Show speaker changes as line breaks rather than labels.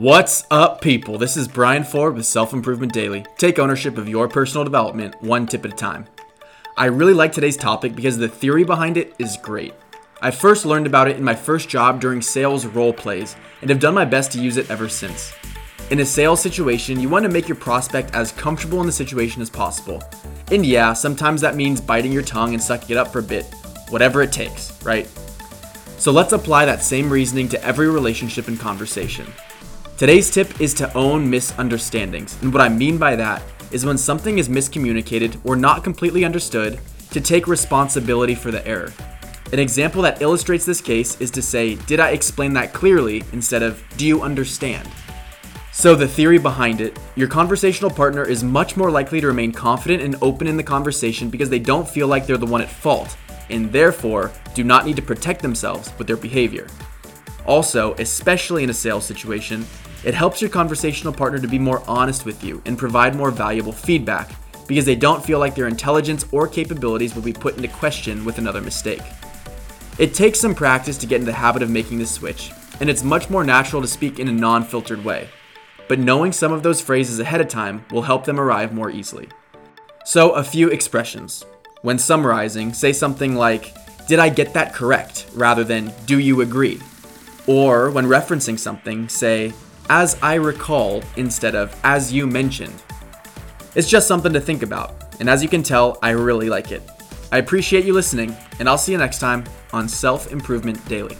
What's up, people? This is Brian Ford with Self Improvement Daily. Take ownership of your personal development one tip at a time. I really like today's topic because the theory behind it is great. I first learned about it in my first job during sales role plays and have done my best to use it ever since. In a sales situation, you want to make your prospect as comfortable in the situation as possible. And yeah, sometimes that means biting your tongue and sucking it up for a bit, whatever it takes, right? So let's apply that same reasoning to every relationship and conversation. Today's tip is to own misunderstandings. And what I mean by that is when something is miscommunicated or not completely understood, to take responsibility for the error. An example that illustrates this case is to say, Did I explain that clearly? instead of, Do you understand? So, the theory behind it your conversational partner is much more likely to remain confident and open in the conversation because they don't feel like they're the one at fault, and therefore do not need to protect themselves with their behavior. Also, especially in a sales situation, it helps your conversational partner to be more honest with you and provide more valuable feedback because they don't feel like their intelligence or capabilities will be put into question with another mistake. It takes some practice to get in the habit of making this switch, and it's much more natural to speak in a non filtered way. But knowing some of those phrases ahead of time will help them arrive more easily. So, a few expressions. When summarizing, say something like, Did I get that correct? rather than, Do you agree? Or when referencing something, say, as I recall instead of as you mentioned. It's just something to think about, and as you can tell, I really like it. I appreciate you listening, and I'll see you next time on Self Improvement Daily.